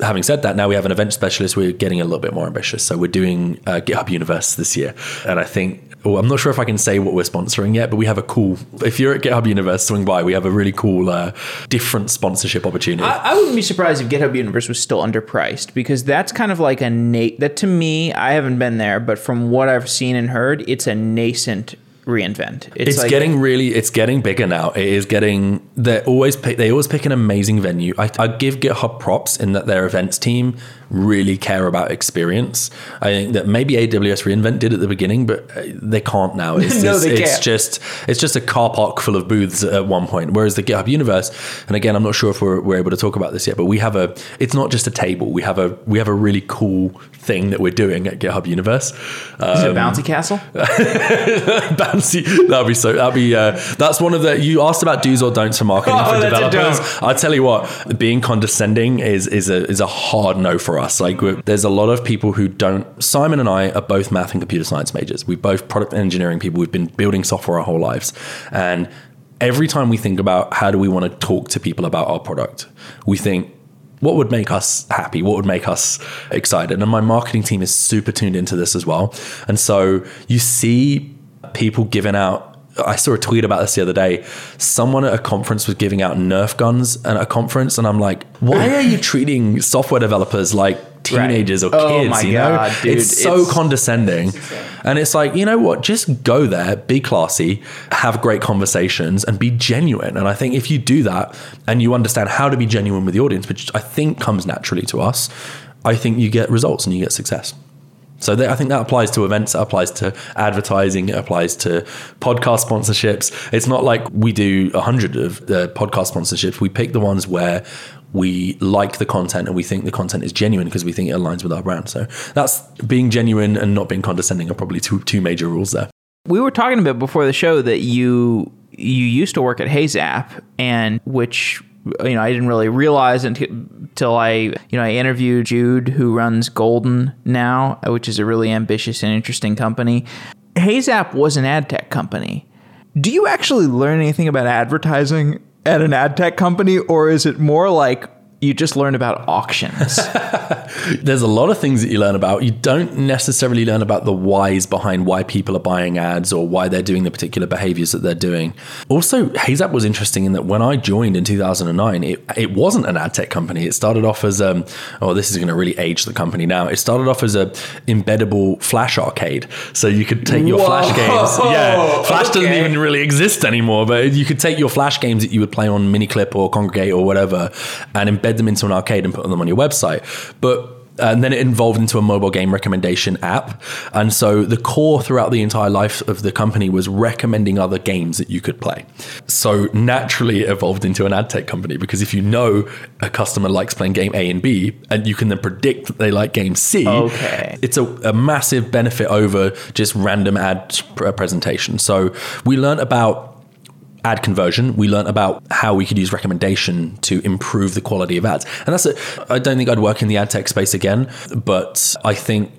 Having said that, now we have an event specialist. We're getting a little bit more ambitious. So we're doing uh, GitHub Universe this year, and I think. Well, I'm not sure if I can say what we're sponsoring yet, but we have a cool. If you're at GitHub Universe, swing by. We have a really cool, uh, different sponsorship opportunity. I, I wouldn't be surprised if GitHub Universe was still underpriced because that's kind of like a na- that to me. I haven't been there, but from what I've seen and heard, it's a nascent reinvent. it's like, getting really it's getting bigger now it is getting they're always pick, they always pick an amazing venue I, I give github props in that their events team really care about experience i think that maybe aws reinvent did at the beginning but uh, they can't now <laughs> it's, No, it's, they it's can't. just it's just a car park full of booths at one point whereas the github universe and again i'm not sure if we're, we're able to talk about this yet but we have a it's not just a table we have a we have a really cool thing that we're doing at github universe is it um, Bouncy Castle? <laughs> Bouncy. That'll be so. That'll be. Uh, that's one of the. You asked about do's or don'ts for marketing Oh, for developers. I tell you what, being condescending is is a is a hard no for us. Like there's a lot of people who don't. Simon and I are both math and computer science majors. We're both product engineering people. We've been building software our whole lives, and every time we think about how do we want to talk to people about our product, we think what would make us happy what would make us excited and my marketing team is super tuned into this as well and so you see people giving out I saw a tweet about this the other day. Someone at a conference was giving out Nerf guns at a conference, and I'm like, why are you treating software developers like teenagers or Oh kids? my you know, God, it's so it's- condescending, and it's like, you know what? Just go there, be classy, have great conversations, and be genuine. And I think if you do that, and you understand how to be genuine with the audience, which I think comes naturally to us, I think you get results and you get success. So I think that applies to events, it applies to advertising, it applies to podcast sponsorships. It's not like we do a hundred of the podcast sponsorships. We pick the ones where we like the content and we think the content is genuine because we think it aligns with our brand. So that's being genuine and not being condescending are probably two two major rules there. we were talking about before the show that you you used to work at HeyZap and which you know I didn't really realize until, I you know I interviewed Jude, who runs Golden now, which is a really ambitious and interesting company. HeyZap was an ad tech company. Do you actually learn anything about advertising at an ad tech company, or is it more like you just learn about auctions? <laughs> There's a lot of things that you learn about. You don't necessarily learn about the whys behind why people are buying ads or why they're doing the particular behaviors that they're doing. Also, HeyZap was interesting in that when I joined in 2009, it, it wasn't an ad tech company. It started off as um, oh, this is going to really age the company now. It started off as a embeddable Flash arcade, so you could take your Flash games. Yeah, Flash doesn't even really exist anymore, but you could take your Flash games that you would play on Miniclip or Kongregate or whatever, and embed them into an arcade and put them on your website. But uh, and then it evolved into a mobile game recommendation app. And so the core throughout the entire life of the company was recommending other games that you could play. So naturally it evolved into an ad tech company because if you know a customer likes playing game A and B, and you can then predict that they like game C, Okay. it's a, a massive benefit over just random ad uh, presentation. So we learned about ad conversion. We learned about how we could use recommendation to improve the quality of ads. And that's it. I don't think I'd work in the ad tech space again, but I think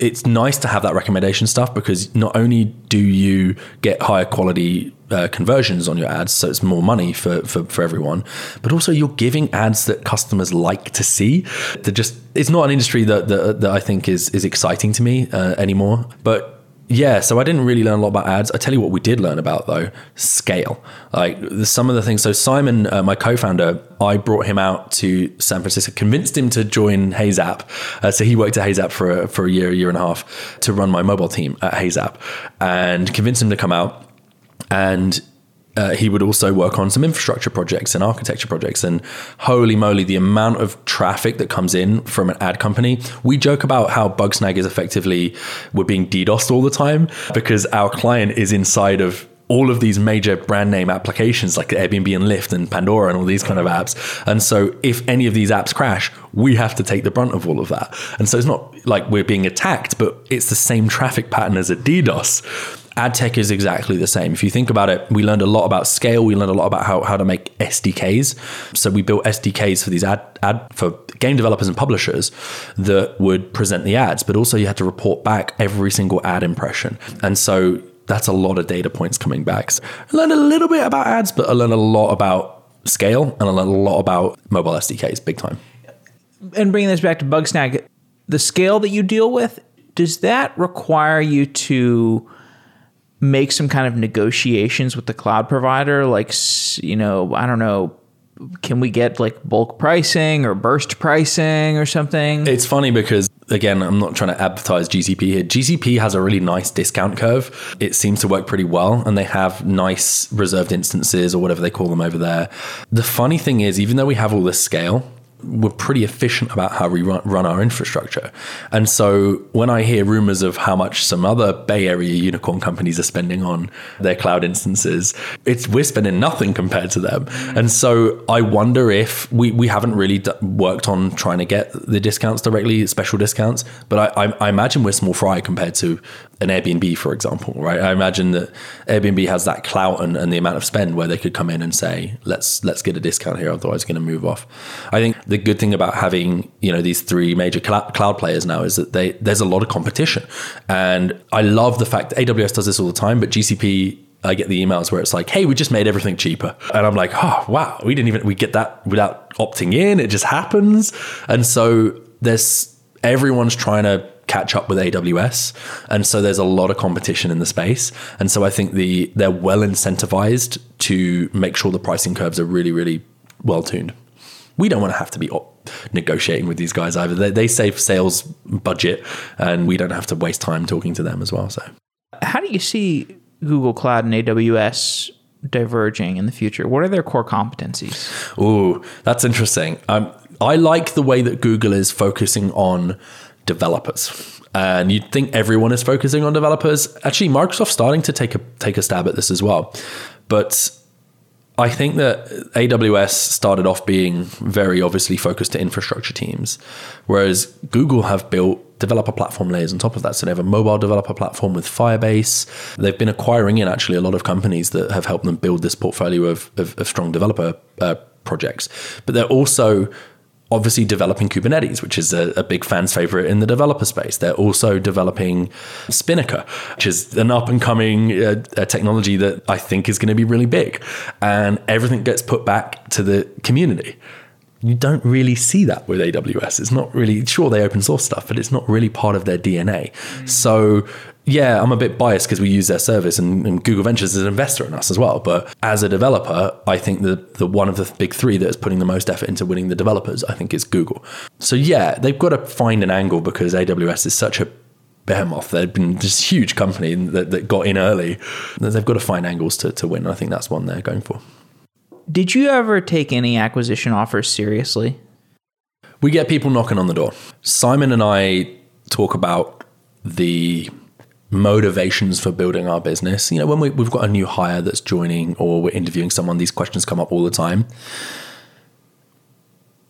it's nice to have that recommendation stuff because not only do you get higher quality uh, conversions on your ads, so it's more money for, for, for everyone, but also you're giving ads that customers like to see. To just, it's not an industry that, that, that I think is, is exciting to me uh, anymore. But yeah, so I didn't really learn a lot about ads. I tell you what, we did learn about though scale. Like some of the things. So Simon, uh, my co-founder, I brought him out to San Francisco, convinced him to join HeyZap. Uh, so he worked at HeyZap for a, for a year, a year and a half to run my mobile team at HeyZap, and convinced him to come out. And uh, he would also work on some infrastructure projects and architecture projects. And holy moly, the amount of traffic that comes in from an ad company. We joke about how Bugsnag is effectively, we're being DDoSed all the time because our client is inside of all of these major brand name applications like Airbnb and Lyft and Pandora and all these kind of apps. And so if any of these apps crash, we have to take the brunt of all of that. And so it's not like we're being attacked, but it's the same traffic pattern as a DDoS ad tech is exactly the same. If you think about it, we learned a lot about scale. We learned a lot about how, how to make SDKs. So we built SDKs for these ad, ad for game developers and publishers that would present the ads, but also you had to report back every single ad impression. And so that's a lot of data points coming back. So I learned a little bit about ads, but I learned a lot about scale and I learned a lot about mobile SDKs big time. And bringing this back to Bugsnag, the scale that you deal with, does that require you to make some kind of negotiations with the cloud provider? Like, you know, I don't know, can we get like bulk pricing or burst pricing or something? It's funny because again, I'm not trying to advertise GCP here. GCP has a really nice discount curve. It seems to work pretty well, and they have nice reserved instances or whatever they call them over there. The funny thing is, even though we have all this scale, we're pretty efficient about how we run, our infrastructure. And so when I hear rumors of how much some other Bay Area unicorn companies are spending on their cloud instances, it's we're spending nothing compared to them. And so I wonder if we, we haven't really d- worked on trying to get the discounts directly, special discounts. But I, I, I imagine we're small fry compared to an Airbnb, for example, right? I imagine that Airbnb has that clout and, and the amount of spend where they could come in and say, let's let's get a discount here, otherwise it's going to move off. I think the good thing about having you know these three major cloud players now is that they there's a lot of competition, and I love the fact that AWS does this all the time, but GCP I get the emails where it's like, "Hey, we just made everything cheaper," and I'm like, "Oh, wow, we didn't even we get that without opting in. It just happens." And so there's everyone's trying to catch up with AWS, and so there's a lot of competition in the space. And so I think the they're well incentivized to make sure the pricing curves are really, really well tuned we don't want to have to be negotiating with these guys either. They, they save sales budget, and we don't have to waste time talking to them as well. So, how do you see Google Cloud and AWS diverging in the future? What are their core competencies? Oh, that's interesting. Um, I like the way that Google is focusing on developers. And you'd think everyone is focusing on developers. Actually, Microsoft's starting to take a take a stab at this as well. But I think that AWS started off being very obviously focused to infrastructure teams, whereas Google have built developer platform layers on top of that. So they have a mobile developer platform with Firebase. They've been acquiring in actually a lot of companies that have helped them build this portfolio of, of, of strong developer uh, projects. But they're also obviously developing Kubernetes, which is a, a, big fan's favorite in the developer space. They're also developing Spinnaker, which is an up and coming uh, technology that I think is going to be really big. And everything gets put back to the community. You don't really see that with AWS. It's not really, sure, they open source stuff, but it's not really part of their DNA. Mm. So yeah, I'm a bit biased because we use their service and, and, Google Ventures is an investor in us as well. But as a developer, I think the, the one of the big three that is putting the most effort into winning the developers, I think is Google. So yeah, they've got to find an angle because AWS is such a behemoth. They've been this huge company that, that got in early. They've got to find angles to, to win. I think that's one they're going for. Did you ever take any acquisition offers seriously? We get people knocking on the door. Simon and I talk about the motivations for building our business. You know, when we, we've got a new hire that's joining or we're interviewing someone, these questions come up all the time.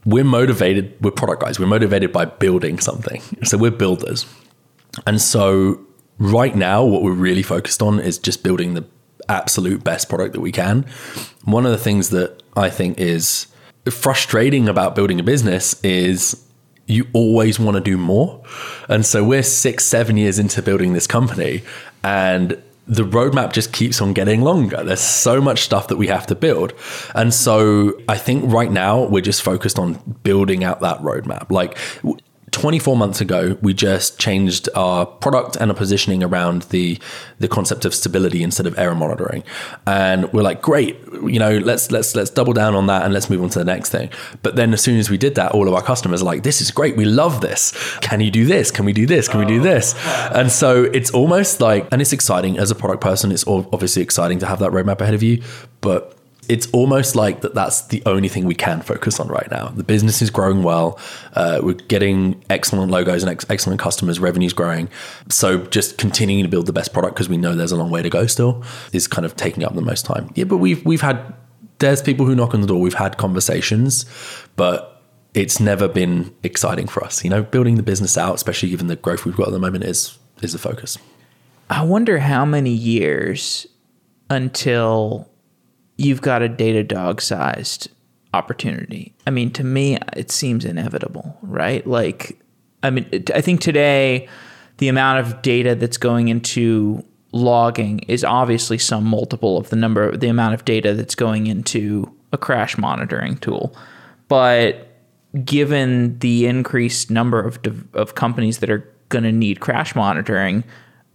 We're motivated, we're product guys, we're motivated by building something. So we're builders. And so right now, what we're really focused on is just building the absolute best product that we can. One of the things that I think is frustrating about building a business is you always want to do more. And so we're six, seven years into building this company, and the roadmap just keeps on getting longer. There's so much stuff that we have to build. And so I think right now we're just focused on building out that roadmap. Like 24 months ago, we just changed our product and our positioning around the the concept of stability instead of error monitoring. And we're like, great, you know, let's let's let's double down on that and let's move on to the next thing. But then as soon as we did that, all of our customers are like, this is great, we love this. Can you do this? Can we do this? Can we do this? And so it's almost like, and it's exciting as a product person. It's obviously exciting to have that roadmap ahead of you, but it's almost like that that's the only thing we can focus on right now. The business is growing well. Uh, we're getting excellent logos and ex- excellent customers. Revenue's growing. So just continuing to build the best product because we know there's a long way to go still is kind of taking up the most time. Yeah, but we've we've had there's people who knock on the door. We've had conversations, but it's never been exciting for us. You know, building the business out, especially given the growth we've got at the moment, is is the focus. I wonder how many years until you've got a Datadog sized opportunity. I mean, to me, it seems inevitable, right? Like, I mean, I think today the amount of data that's going into logging is obviously some multiple of the number, the amount of data that's going into a crash monitoring tool. But given the increased number of of companies that are going to need crash monitoring,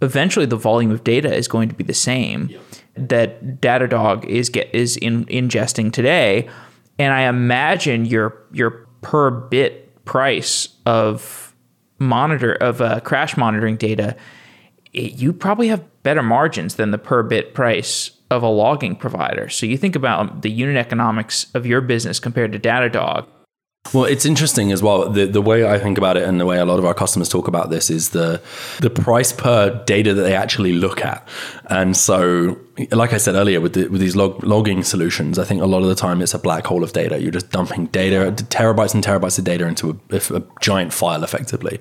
eventually the volume of data is going to be the same. That Datadog is get is in, ingesting today, and I imagine your your per bit price of monitor of uh, crash monitoring data, it, you probably have better margins than the per bit price of a logging provider. So you think about the unit economics of your business compared to Datadog well, it's interesting as well. The the way I think about it and the way a lot of our customers talk about this is the the price per data that they actually look at. And so like I said earlier, with, the, with these log, logging solutions, I think a lot of the time it's a black hole of data. You're just dumping data, terabytes and terabytes of data into a, a giant file effectively.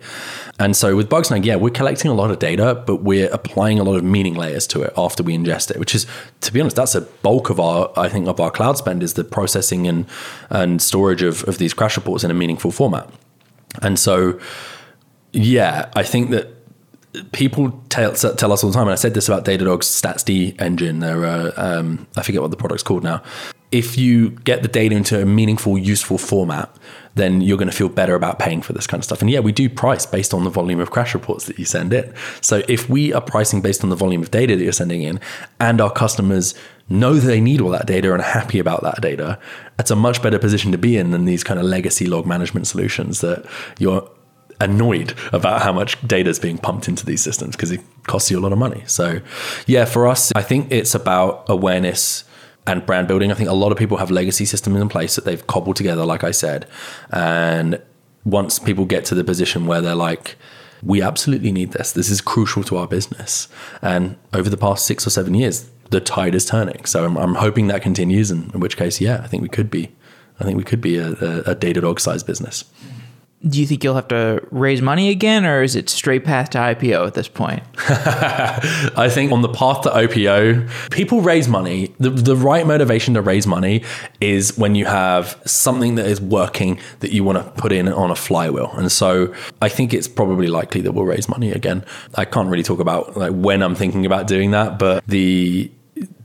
And so with Bugsnag, yeah, we're collecting a lot of data, but we're applying a lot of meaning layers to it after we ingest it, which is, to be honest, that's a bulk of our, I think, of our cloud spend is the processing and, and storage of, of these crash reports in a meaningful format. And so, yeah, I think that people tell, tell us all the time, and I said this about Datadog's StatsD engine. They're, uh, um, I forget what the product's called now. If you get the data into a meaningful, useful format, then you're going to feel better about paying for this kind of stuff. And yeah, we do price based on the volume of crash reports that you send in. So if we are pricing based on the volume of data that you're sending in, and our customers know that they need all that data and are happy about that data, it's a much better position to be in than these kind of legacy log management solutions that you're annoyed about how much data is being pumped into these systems because it costs you a lot of money. So, yeah, for us, I think it's about awareness and brand building. I think a lot of people have legacy systems in place that they've cobbled together, like I said. And once people get to the position where they're like, we absolutely need this, this is crucial to our business. And over the past six or seven years, the tide is turning. So I'm, I'm hoping that continues. And in which case, yeah, I think we could be. I think we could be a, a, a Datadog sized business do you think you'll have to raise money again, or is it straight path to IPO at this point? <laughs> I think on the path to IPO, people raise money. The, the right motivation to raise money is when you have something that is working that you want to put in on a flywheel. And so I think it's probably likely that we'll raise money again. I can't really talk about like when I'm thinking about doing that, but the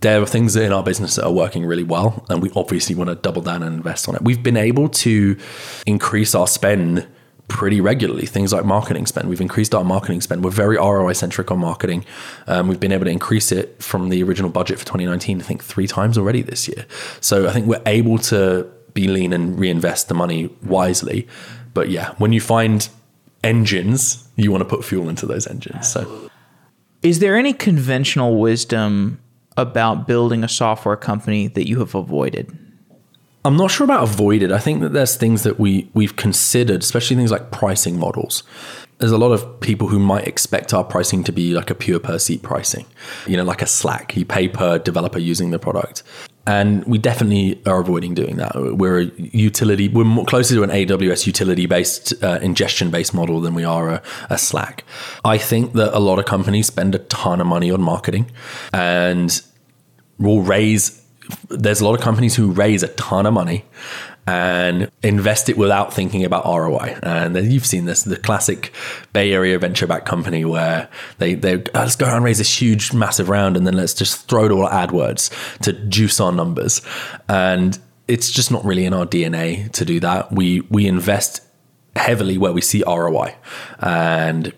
there are things in our business that are working really well, and we obviously want to double down and invest on it. We've been able to increase our spend pretty regularly. Things like marketing spend. We've increased our marketing spend. We're very ROI centric on marketing. Um, we've been able to increase it from the original budget for 2019, I think, three times already this year. So I think we're able to be lean and reinvest the money wisely. But yeah, when you find engines, you want to put fuel into those engines. So, is there any conventional wisdom about building a software company that you have avoided? I'm not sure about avoided. I think that there's things that we we've considered, especially things like pricing models. There's a lot of people who might expect our pricing to be like a pure per seat pricing, you know, like a Slack. You pay per developer using the product, and we definitely are avoiding doing that. We're a utility. We're more closer to an AWS utility based, uh, ingestion based model than we are a, a Slack. I think that a lot of companies spend a ton of money on marketing, and will raise there's a lot of companies who raise a ton of money and invest it without thinking about ROI. And you've seen this, the classic Bay Area venture back company where they, they oh, let's go and raise this huge, massive round and then let's just throw it all at AdWords to juice our numbers. And it's just not really in our DNA to do that. We we invest heavily where we see ROI. And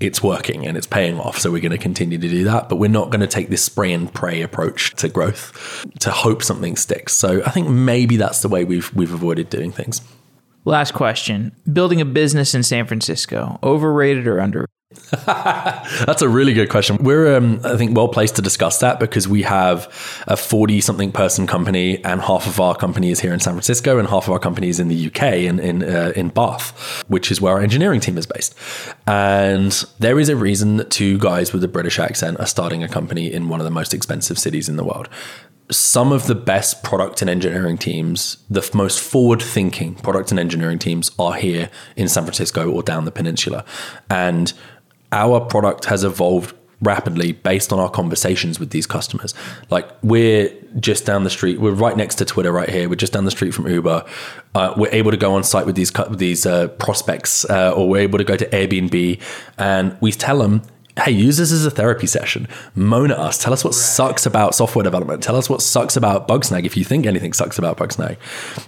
it's working and it's paying off. So we're going to continue to do that. But we're not going to take this spray and pray approach to growth to hope something sticks. So I think maybe that's the way we've we've avoided doing things. Last question. Building a business in San Francisco, overrated or underrated? <laughs> That's a really good question. We're, um, I think, well placed to discuss that because we have a 40 something person company, and half of our company is here in San Francisco, and half of our company is in the UK, in, in, uh, in Bath, which is where our engineering team is based. And there is a reason that two guys with a British accent are starting a company in one of the most expensive cities in the world some of the best product and engineering teams, the most forward thinking product and engineering teams are here in San Francisco or down the peninsula. And our product has evolved rapidly based on our conversations with these customers. Like we're just down the street, we're right next to Twitter right here. We're just down the street from Uber. Uh, we're able to go on site with these these uh, prospects, uh, or we're able to go to Airbnb, and we tell them. Hey, use this as a therapy session. Moan at us. Tell us what right. sucks about software development. Tell us what sucks about Bugsnag if you think anything sucks about Bugsnag.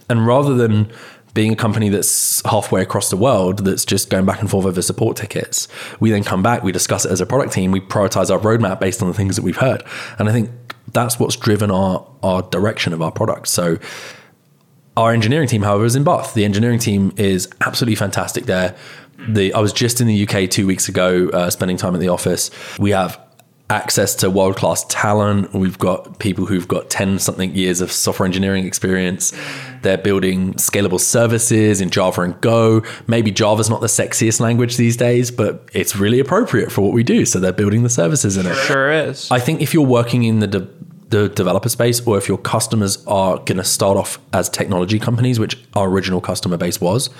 And rather than being a company that's halfway across the world that's just going back and forth over support tickets. We then come back, we discuss it as a product team, we prioritize our roadmap based on the things that we've heard. And I think that's what's driven our our direction of our product. So our engineering team, however, is in Bath. The engineering team is absolutely fantastic there. The I was just in the UK two weeks ago, uh, spending time at the office. We have access to world class talent. We've got people who've got 10 something years of software engineering experience. They're building scalable services in Java and Go. Maybe Java's not the sexiest language these days, but it's really appropriate for what we do. So they're building the services in it. Sure is. I think if you're working in the de- the developer space, or if your customers are going to start off as technology companies, which our original customer base was,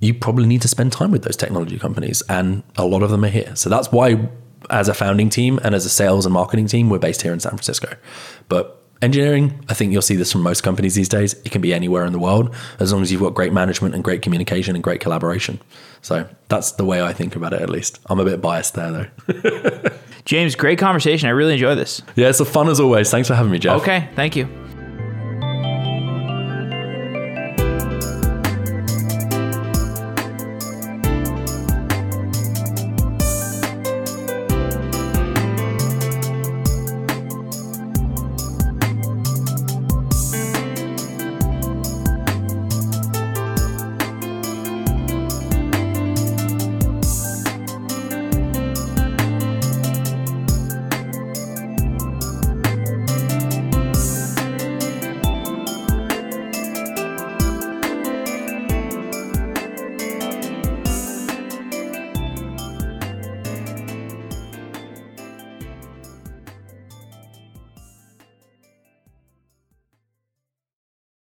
you probably need to spend time with those technology companies, and a lot of them are here. So that's why, as a founding team and as a sales and marketing team, we're based here in San Francisco. But engineering, I think you'll see this from most companies these days. It can be anywhere in the world as long as you've got great management and great communication and great collaboration. So that's the way I think about it, at least. I'm a bit biased there, though. <laughs> James, great conversation. I really enjoy this. yeah, it's a fun as always. Thanks for having me, Jeff. Okay, thank you.